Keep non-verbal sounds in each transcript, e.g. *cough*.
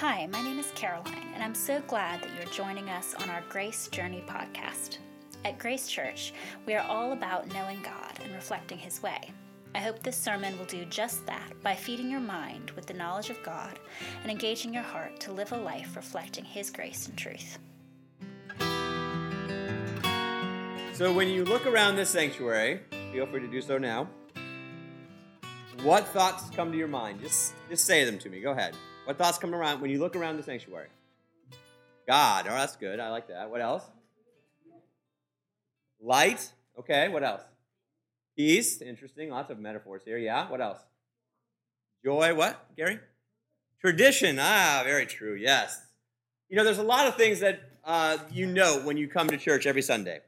Hi, my name is Caroline, and I'm so glad that you're joining us on our Grace Journey podcast. At Grace Church, we are all about knowing God and reflecting His way. I hope this sermon will do just that by feeding your mind with the knowledge of God and engaging your heart to live a life reflecting His grace and truth. So, when you look around this sanctuary, feel free to do so now. What thoughts come to your mind? Just, just say them to me. Go ahead. What thoughts come around when you look around the sanctuary? God. Oh, that's good. I like that. What else? Light. Okay. What else? Peace. Interesting. Lots of metaphors here. Yeah. What else? Joy. What, Gary? Tradition. Ah, very true. Yes. You know, there's a lot of things that uh, you know when you come to church every Sunday,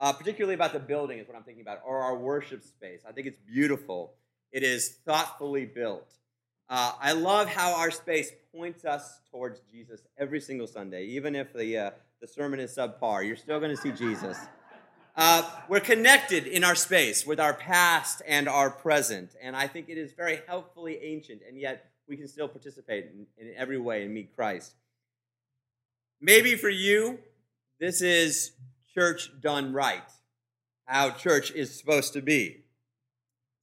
uh, particularly about the building, is what I'm thinking about, or our worship space. I think it's beautiful. It is thoughtfully built. Uh, I love how our space points us towards Jesus every single Sunday, even if the, uh, the sermon is subpar. You're still going to see Jesus. Uh, we're connected in our space with our past and our present, and I think it is very helpfully ancient, and yet we can still participate in, in every way and meet Christ. Maybe for you, this is church done right, how church is supposed to be.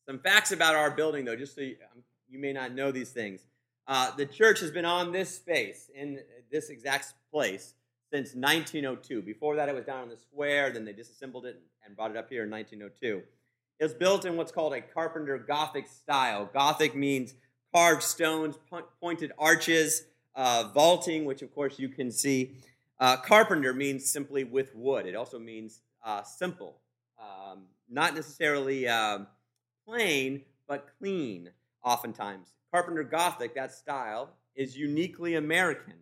Some facts about our building, though, just so you, um, you may not know these things. Uh, the church has been on this space, in this exact place, since 1902. Before that, it was down on the square, then they disassembled it and brought it up here in 1902. It was built in what's called a Carpenter Gothic style. Gothic means carved stones, pointed arches, uh, vaulting, which of course you can see. Uh, carpenter means simply with wood. It also means uh, simple, um, not necessarily um, plain, but clean, oftentimes. Carpenter Gothic, that style, is uniquely American.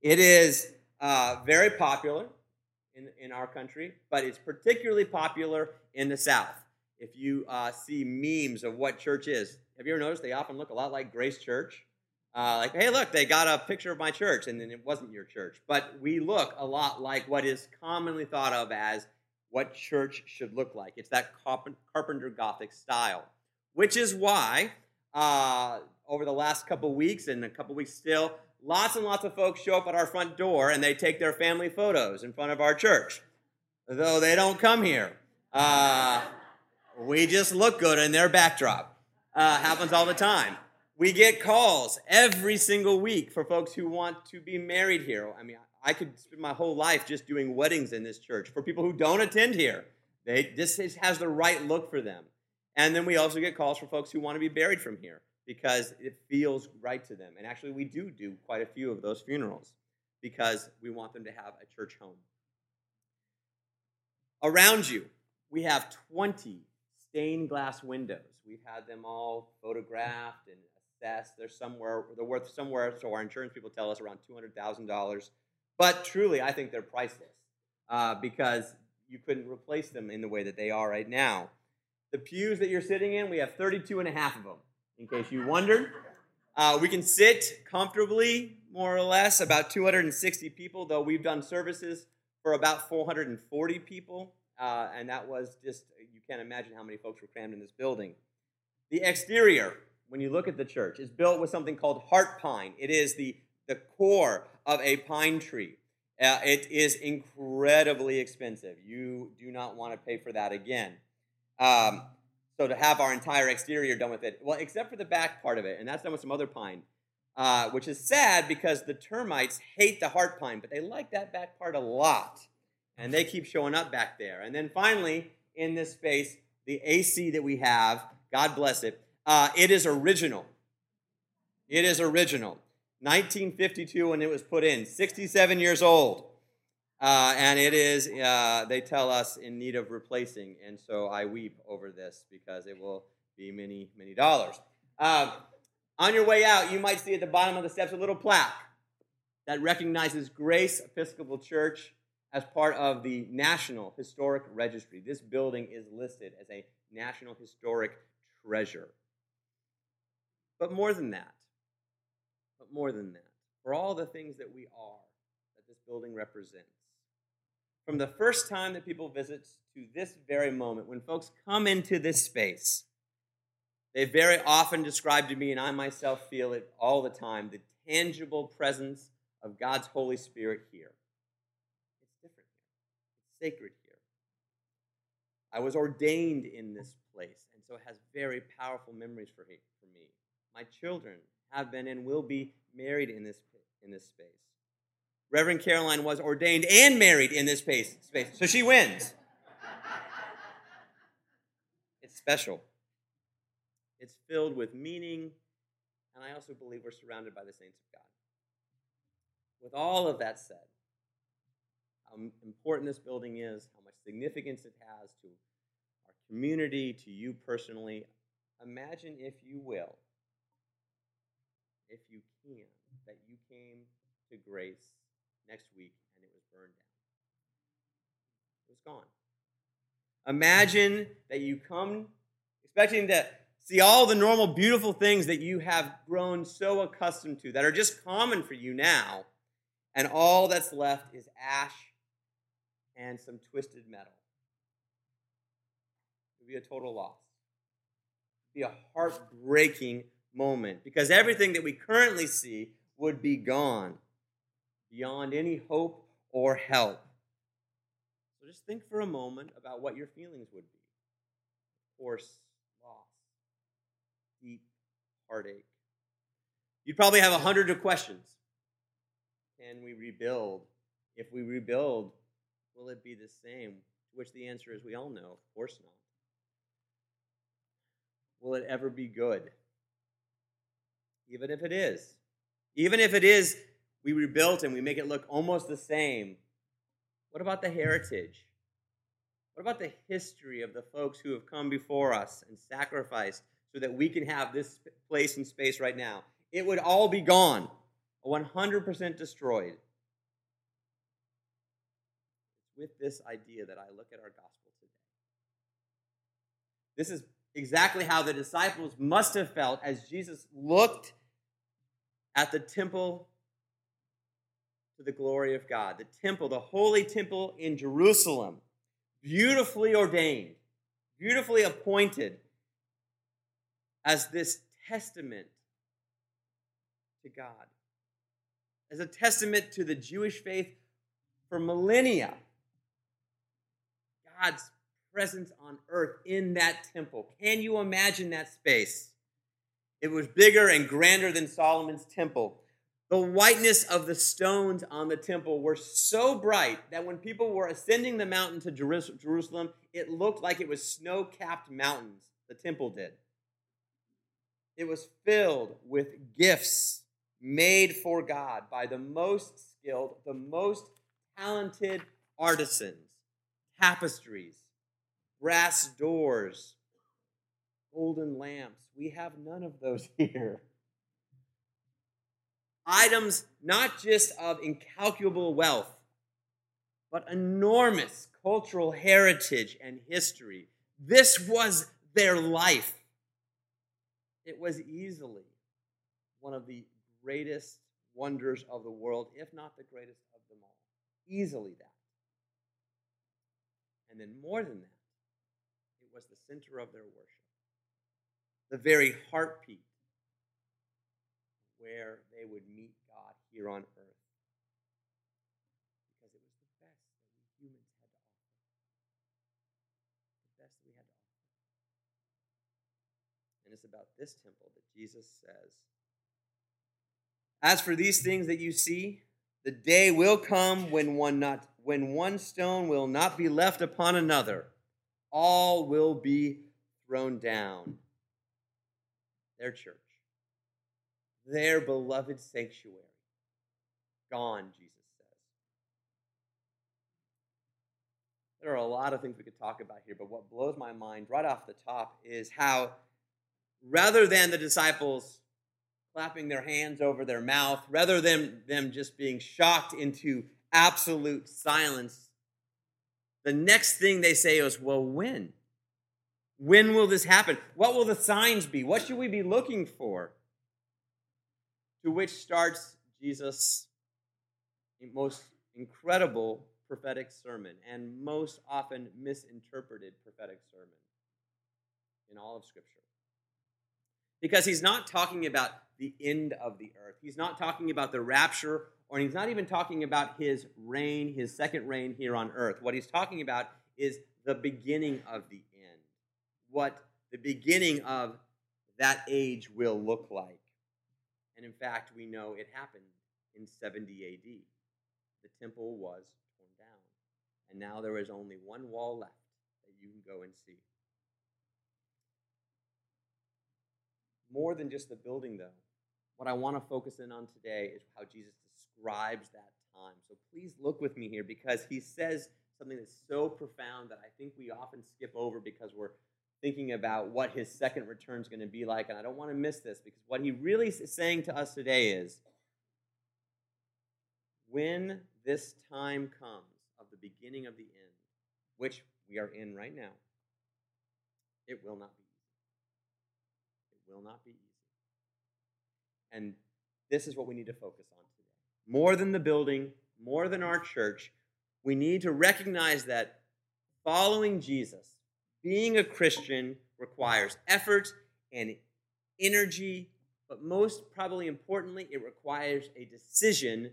It is uh, very popular in, in our country, but it's particularly popular in the South. If you uh, see memes of what church is, have you ever noticed they often look a lot like Grace Church? Uh, like, hey, look, they got a picture of my church, and then it wasn't your church. But we look a lot like what is commonly thought of as what church should look like. It's that Carpenter Gothic style, which is why uh, over the last couple weeks and a couple weeks still, lots and lots of folks show up at our front door and they take their family photos in front of our church, though they don't come here. Uh, we just look good in their backdrop. Uh, happens all the time. We get calls every single week for folks who want to be married here. I mean, I could spend my whole life just doing weddings in this church for people who don't attend here. They, this has the right look for them. And then we also get calls for folks who want to be buried from here because it feels right to them. And actually, we do do quite a few of those funerals because we want them to have a church home. Around you, we have 20 stained glass windows. We've had them all photographed and assessed. They're somewhere, they're worth somewhere, so our insurance people tell us around $200,000. But truly, I think they're priceless uh, because you couldn't replace them in the way that they are right now. The pews that you're sitting in, we have 32 and a half of them, in case you wondered. Uh, we can sit comfortably, more or less, about 260 people, though we've done services for about 440 people. Uh, and that was just, you can't imagine how many folks were crammed in this building. The exterior, when you look at the church, is built with something called heart pine. It is the, the core of a pine tree. Uh, it is incredibly expensive. You do not want to pay for that again. Um, so to have our entire exterior done with it, well, except for the back part of it, and that's done with some other pine, uh, which is sad because the termites hate the heart pine, but they like that back part a lot, and they keep showing up back there. And then finally, in this space, the AC that we have, God bless it, uh, it is original. It is original. 1952 when it was put in, 67 years old. Uh, and it is, uh, they tell us, in need of replacing. And so I weep over this because it will be many, many dollars. Uh, on your way out, you might see at the bottom of the steps a little plaque that recognizes Grace Episcopal Church as part of the National Historic Registry. This building is listed as a National Historic Treasure. But more than that, but more than that, for all the things that we are that this building represents, from the first time that people visit to this very moment, when folks come into this space, they very often describe to me, and I myself feel it all the time, the tangible presence of God's Holy Spirit here. It's different here, it's sacred here. I was ordained in this place, and so it has very powerful memories for, me. My children have been and will be married in this, in this space. Reverend Caroline was ordained and married in this space, so she wins. it's special. It's filled with meaning, and I also believe we're surrounded by the saints of God. With all of that said, how important this building is, how much significance it has to our community, to you personally, imagine, if you will, if you can, that you came to grace next week and it was burned down. It was gone. Imagine that you come expecting to see all the normal, beautiful things that you have grown so accustomed to that are just common for you now, and all that's left is ash and some twisted metal. It would be a total loss. It would be a heartbreaking moment because everything that we currently see would be gone beyond any hope or help. So just think for a moment about what your feelings would be. Of course, loss, deep heartache. You'd probably have a hundred of questions. Can we rebuild? If we rebuild, will it be the same? To which the answer is we all know, of course not. Will it ever be good? Even if it is. Even if it is we rebuilt and we make it look almost the same. What about the heritage? What about the history of the folks who have come before us and sacrificed so that we can have this place and space right now? It would all be gone, 100% destroyed. It's with this idea that I look at our gospel today. This is exactly how the disciples must have felt as Jesus looked at the temple to the glory of God. The temple, the holy temple in Jerusalem, beautifully ordained, beautifully appointed as this testament to God, as a testament to the Jewish faith for millennia. God's presence on earth in that temple. Can you imagine that space? It was bigger and grander than Solomon's temple. The whiteness of the stones on the temple were so bright that when people were ascending the mountain to Jerusalem, it looked like it was snow capped mountains. The temple did. It was filled with gifts made for God by the most skilled, the most talented artisans, tapestries, brass doors, golden lamps. We have none of those *laughs* here items not just of incalculable wealth, but enormous cultural heritage and history. This was their life. It was easily one of the greatest wonders of the world, if not the greatest of them all. Easily that. And then more than that, it was the center of their worship, the very heartbeat where they would meet God here on earth. Because it was the best that we humans had to offer. The best that we had to offer. And it's about this temple that Jesus says As for these things that you see, the day will come when one not when one stone will not be left upon another all will be thrown down their church their beloved sanctuary. Gone, Jesus says. There are a lot of things we could talk about here, but what blows my mind right off the top is how, rather than the disciples clapping their hands over their mouth, rather than them just being shocked into absolute silence, the next thing they say is, Well, when? When will this happen? What will the signs be? What should we be looking for? To which starts Jesus' most incredible prophetic sermon and most often misinterpreted prophetic sermon in all of Scripture. Because he's not talking about the end of the earth. He's not talking about the rapture, or he's not even talking about his reign, his second reign here on earth. What he's talking about is the beginning of the end, what the beginning of that age will look like. And in fact, we know it happened in 70 AD. The temple was torn down, and now there is only one wall left that you can go and see. More than just the building, though, what I want to focus in on today is how Jesus describes that time. So please look with me here because he says something that's so profound that I think we often skip over because we're thinking about what his second return is going to be like. And I don't want to miss this because what he really is saying to us today is when this time comes of the beginning of the end, which we are in right now, it will not be easy. It will not be easy. And this is what we need to focus on today. More than the building, more than our church, we need to recognize that following Jesus, being a Christian, requires effort and energy, but most probably importantly, it requires a decision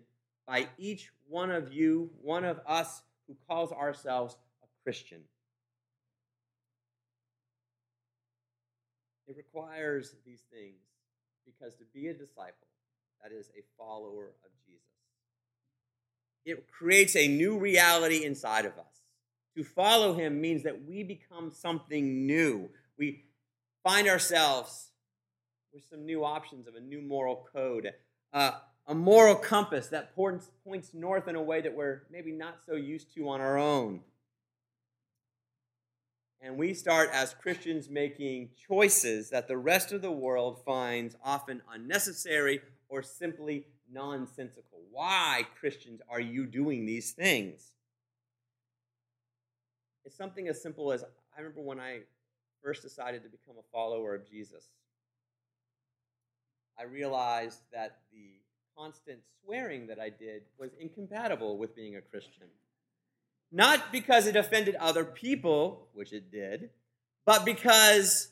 by each one of you, one of us who calls ourselves a Christian. It requires these things because to be a disciple, that is a follower of Jesus, it creates a new reality inside of us. To follow him means that we become something new. We find ourselves with some new options of a new moral code, uh, a moral compass that points, points north in a way that we're maybe not so used to on our own. And we start as Christians making choices that the rest of the world finds often unnecessary or simply nonsensical. Why, Christians, are you doing these things? It's something as simple as I remember when I first decided to become a follower of Jesus, I realized that the constant swearing that I did was incompatible with being a Christian. Not because it offended other people, which it did, but because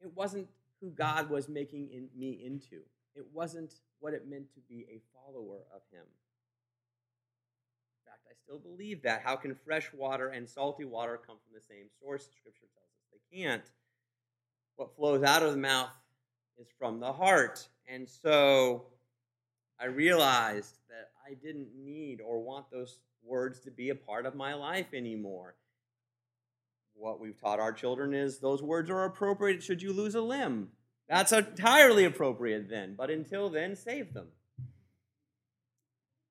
it wasn't who God was making in, me into. It wasn't what it meant to be a follower of Him. I still believe that. How can fresh water and salty water come from the same source? Scripture tells us they can't. What flows out of the mouth is from the heart. And so I realized that I didn't need or want those words to be a part of my life anymore. What we've taught our children is those words are appropriate should you lose a limb. That's entirely appropriate then, but until then, save them.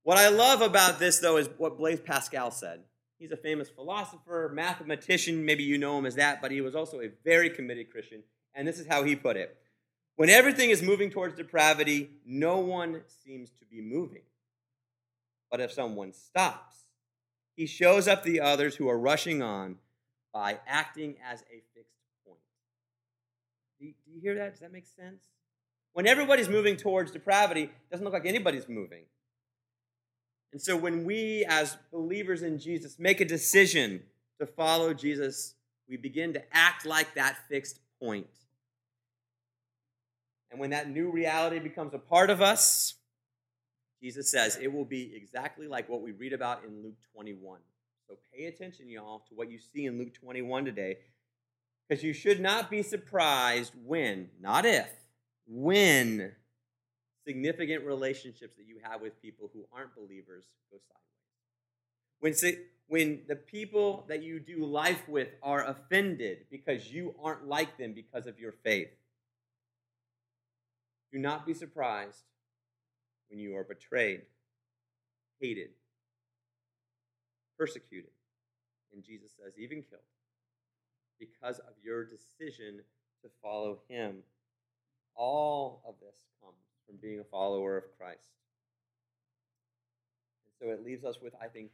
What I love about this, though, is what Blaise Pascal said. He's a famous philosopher, mathematician, maybe you know him as that, but he was also a very committed Christian. And this is how he put it When everything is moving towards depravity, no one seems to be moving. But if someone stops, he shows up the others who are rushing on by acting as a fixed point. Do you, do you hear that? Does that make sense? When everybody's moving towards depravity, it doesn't look like anybody's moving. And so when we, as believers in Jesus, make a decision to follow Jesus, we begin to act like that fixed point. And when that new reality becomes a part of us, Jesus says it will be exactly like what we read about in Luke 21. So pay attention, y'all, to what you see in Luke 21 today, because you should not be surprised when, not if, when significant relationships that you have with people who aren't believers go sideways. When, when the people that you do life with are offended because you aren't like them because of your faith, do not be surprised when you are betrayed, hated, persecuted, and Jesus says, even killed, because of your decision to follow Him. All of this comes from being a follower of Christ. And so it leaves us with, I think,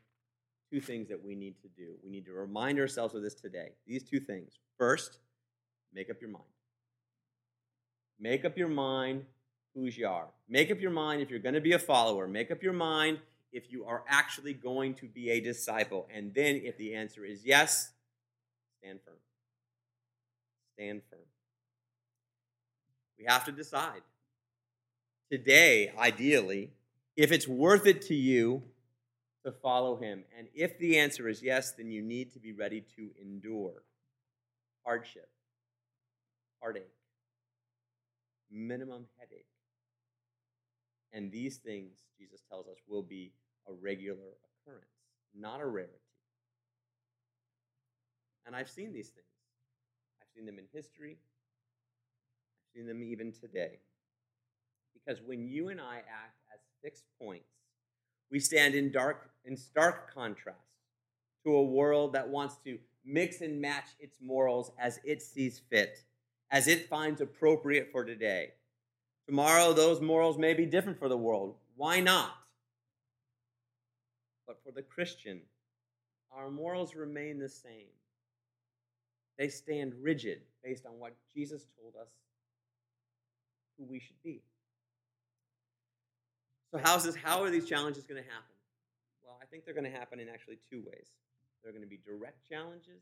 two things that we need to do. We need to remind ourselves of this today. These two things. First, make up your mind. Make up your mind whose you are. Make up your mind if you're going to be a follower. Make up your mind if you are actually going to be a disciple. And then, if the answer is yes, stand firm. Stand firm. We have to decide. Today, ideally, if it's worth it to you to follow him. And if the answer is yes, then you need to be ready to endure hardship, heartache, minimum headache. And these things, Jesus tells us, will be a regular occurrence, not a rarity. And I've seen these things. I've seen them in history. I've seen them even today. Because when you and I act as fixed points, we stand in dark in stark contrast to a world that wants to mix and match its morals as it sees fit, as it finds appropriate for today. Tomorrow, those morals may be different for the world. Why not? But for the Christian, our morals remain the same. They stand rigid based on what Jesus told us who we should be. So how's this, how are these challenges going to happen? Well, I think they're going to happen in actually two ways. They're going to be direct challenges,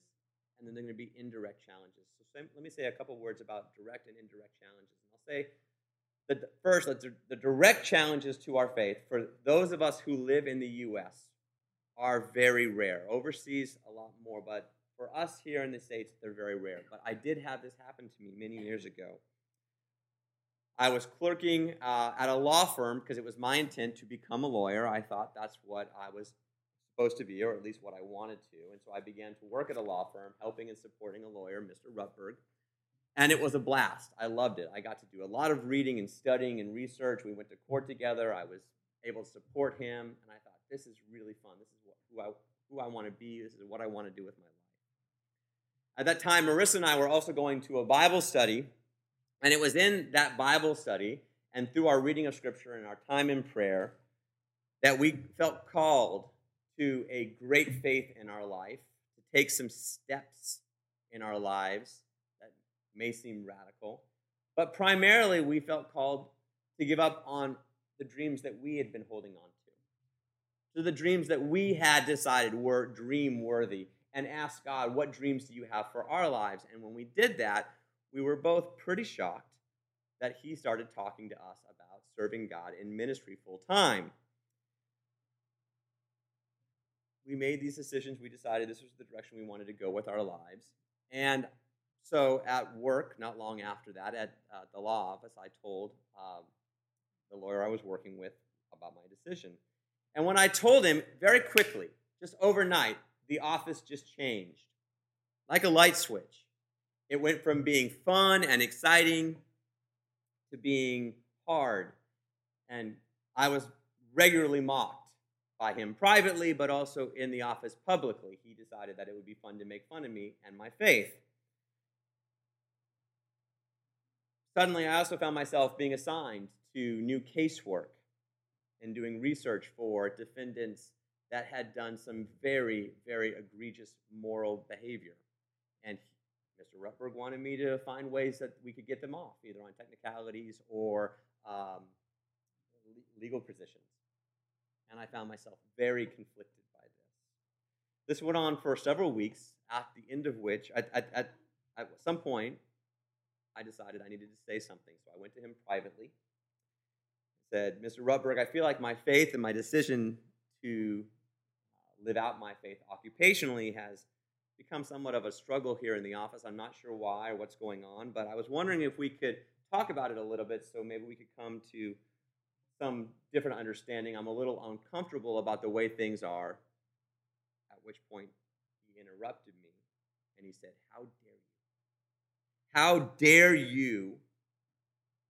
and then they're going to be indirect challenges. So let me say a couple words about direct and indirect challenges. And I'll say that first, the direct challenges to our faith for those of us who live in the U.S. are very rare. Overseas, a lot more, but for us here in the States, they're very rare. But I did have this happen to me many years ago. I was clerking uh, at a law firm because it was my intent to become a lawyer. I thought that's what I was supposed to be, or at least what I wanted to. And so I began to work at a law firm, helping and supporting a lawyer, Mr. Rutberg. And it was a blast. I loved it. I got to do a lot of reading and studying and research. We went to court together. I was able to support him. And I thought, this is really fun. This is what, who I, who I want to be. This is what I want to do with my life. At that time, Marissa and I were also going to a Bible study and it was in that Bible study and through our reading of Scripture and our time in prayer that we felt called to a great faith in our life, to take some steps in our lives that may seem radical. But primarily, we felt called to give up on the dreams that we had been holding on to. So, the dreams that we had decided were dream worthy, and ask God, What dreams do you have for our lives? And when we did that, we were both pretty shocked that he started talking to us about serving God in ministry full time. We made these decisions. We decided this was the direction we wanted to go with our lives. And so at work, not long after that, at uh, the law office, I told um, the lawyer I was working with about my decision. And when I told him very quickly, just overnight, the office just changed like a light switch. It went from being fun and exciting to being hard. And I was regularly mocked by him privately, but also in the office publicly. He decided that it would be fun to make fun of me and my faith. Suddenly, I also found myself being assigned to new casework and doing research for defendants that had done some very, very egregious moral behavior. And Mr. Rutberg wanted me to find ways that we could get them off, either on technicalities or um, legal positions. And I found myself very conflicted by this. This went on for several weeks, at the end of which, at, at, at, at some point, I decided I needed to say something. So I went to him privately. Said, Mr. Rutberg, I feel like my faith and my decision to uh, live out my faith occupationally has become somewhat of a struggle here in the office. I'm not sure why or what's going on, but I was wondering if we could talk about it a little bit so maybe we could come to some different understanding. I'm a little uncomfortable about the way things are. At which point he interrupted me and he said, How dare you? How dare you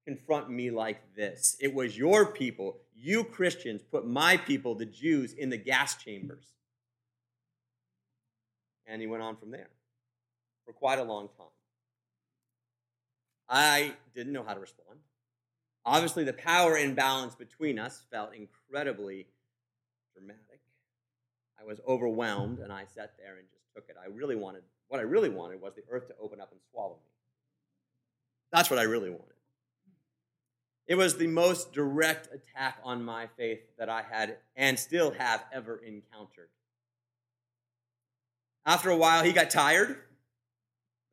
confront me like this? It was your people, you Christians, put my people, the Jews, in the gas chambers. And he went on from there for quite a long time. I didn't know how to respond. Obviously, the power imbalance between us felt incredibly dramatic. I was overwhelmed and I sat there and just took it. I really wanted, what I really wanted was the earth to open up and swallow me. That's what I really wanted. It was the most direct attack on my faith that I had and still have ever encountered. After a while, he got tired,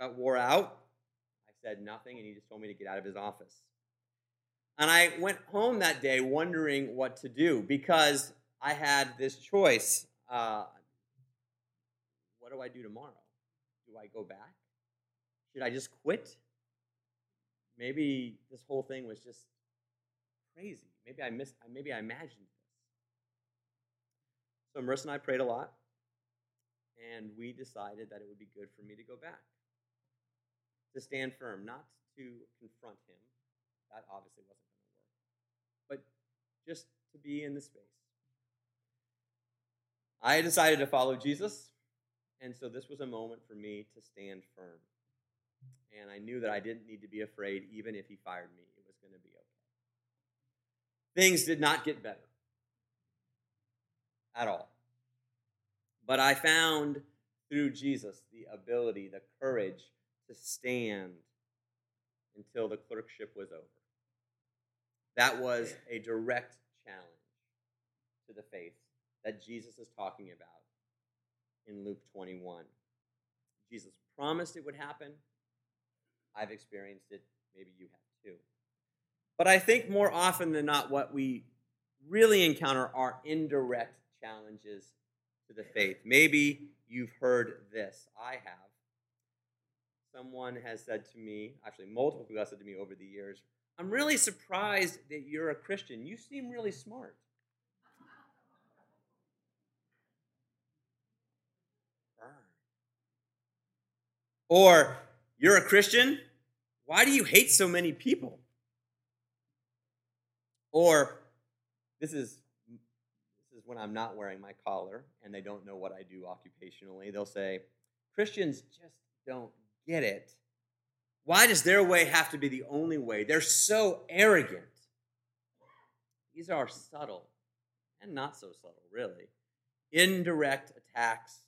got wore out. I said nothing, and he just told me to get out of his office. And I went home that day wondering what to do because I had this choice. Uh, what do I do tomorrow? Do I go back? Should I just quit? Maybe this whole thing was just crazy. Maybe I missed. Maybe I imagined this. So Marissa and I prayed a lot, and we decided that it would be good for me to go back, to stand firm, not to confront him. That obviously wasn't going to work, but just to be in the space. I decided to follow Jesus, and so this was a moment for me to stand firm. And I knew that I didn't need to be afraid, even if he fired me. It was going to be okay. Things did not get better at all. But I found through Jesus the ability, the courage to stand until the clerkship was over. That was a direct challenge to the faith that Jesus is talking about in Luke 21. Jesus promised it would happen. I've experienced it. Maybe you have too. But I think more often than not, what we really encounter are indirect challenges the faith. Maybe you've heard this. I have. Someone has said to me, actually, multiple people have said to me over the years, I'm really surprised that you're a Christian. You seem really smart. Or, you're a Christian? Why do you hate so many people? Or, this is when I'm not wearing my collar and they don't know what I do occupationally. They'll say, Christians just don't get it. Why does their way have to be the only way? They're so arrogant. These are subtle and not so subtle, really. Indirect attacks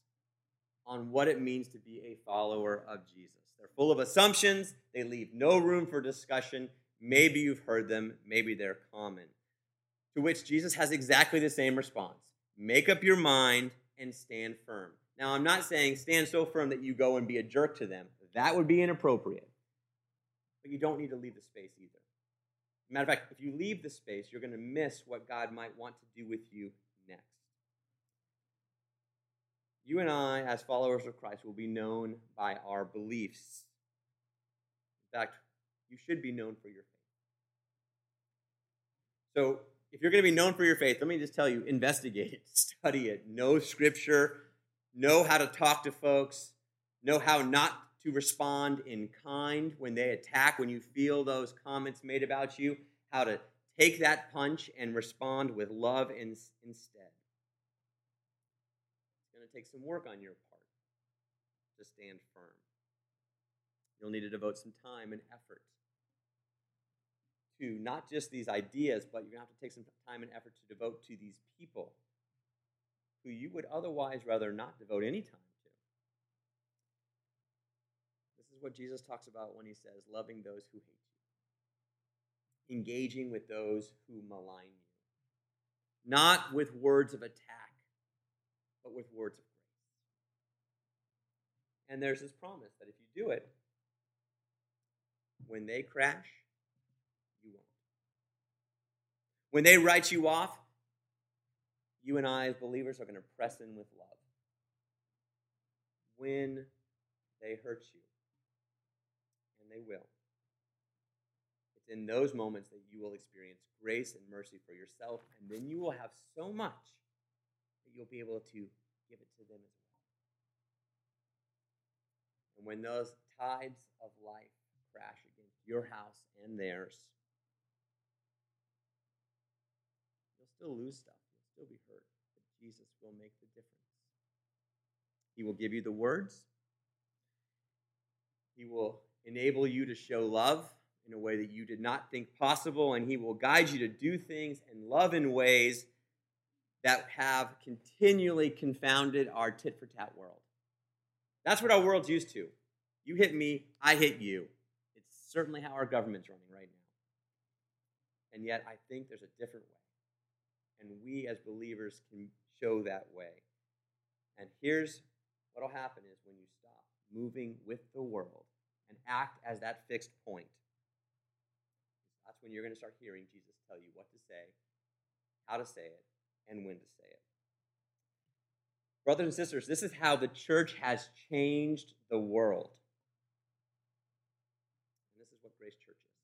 on what it means to be a follower of Jesus. They're full of assumptions, they leave no room for discussion. Maybe you've heard them, maybe they're common. To which Jesus has exactly the same response make up your mind and stand firm. Now, I'm not saying stand so firm that you go and be a jerk to them. That would be inappropriate. But you don't need to leave the space either. Matter of fact, if you leave the space, you're going to miss what God might want to do with you next. You and I, as followers of Christ, will be known by our beliefs. In fact, you should be known for your faith. So, if you're going to be known for your faith, let me just tell you investigate it, *laughs* study it, know scripture, know how to talk to folks, know how not to respond in kind when they attack, when you feel those comments made about you, how to take that punch and respond with love in, instead. It's going to take some work on your part to stand firm. You'll need to devote some time and effort to not just these ideas, but you're going to have to take some time and effort to devote to these people who you would otherwise rather not devote any time to. This is what Jesus talks about when he says, loving those who hate you, engaging with those who malign you, not with words of attack, but with words of grace. And there's this promise that if you do it, when they crash, When they write you off, you and I, as believers, are going to press in with love. When they hurt you, and they will, it's in those moments that you will experience grace and mercy for yourself, and then you will have so much that you'll be able to give it to them as well. And when those tides of life crash against your house and theirs, still lose stuff. You'll still be hurt. But Jesus will make the difference. He will give you the words. He will enable you to show love in a way that you did not think possible, and He will guide you to do things and love in ways that have continually confounded our tit for tat world. That's what our world's used to. You hit me, I hit you. It's certainly how our government's running right now. And yet, I think there's a different way. And we as believers can show that way. And here's what will happen is when you stop moving with the world and act as that fixed point, that's when you're going to start hearing Jesus tell you what to say, how to say it, and when to say it. Brothers and sisters, this is how the church has changed the world. And this is what Grace Church is.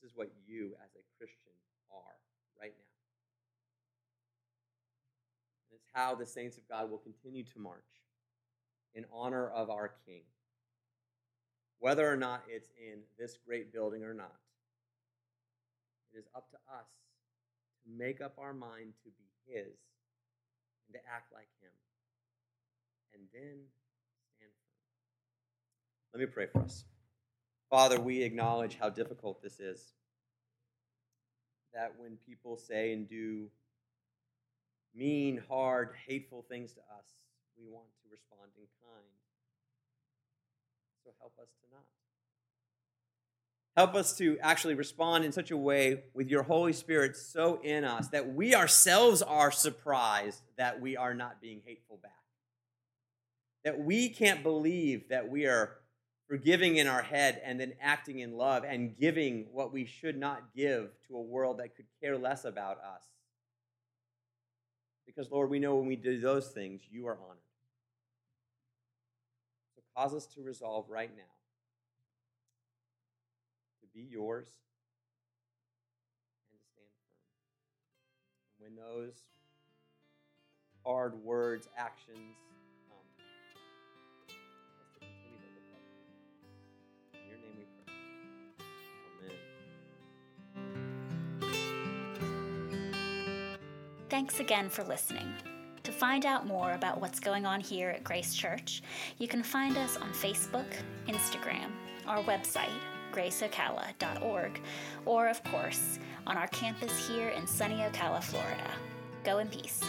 This is what you, as a Christian, are right now. How the saints of God will continue to march in honor of our King. Whether or not it's in this great building or not, it is up to us to make up our mind to be His and to act like Him. And then stand firm. Let me pray for us. Father, we acknowledge how difficult this is. That when people say and do mean, hard, hateful things to us, we want to respond in kind. So help us to not. Help us to actually respond in such a way with your Holy Spirit so in us that we ourselves are surprised that we are not being hateful back. That we can't believe that we are forgiving in our head and then acting in love and giving what we should not give to a world that could care less about us. Because, Lord, we know when we do those things, you are honored. So cause us to resolve right now to be yours and to stand firm. And when those hard words, actions Thanks again for listening. To find out more about what's going on here at Grace Church, you can find us on Facebook, Instagram, our website, graceocala.org, or, of course, on our campus here in sunny Ocala, Florida. Go in peace.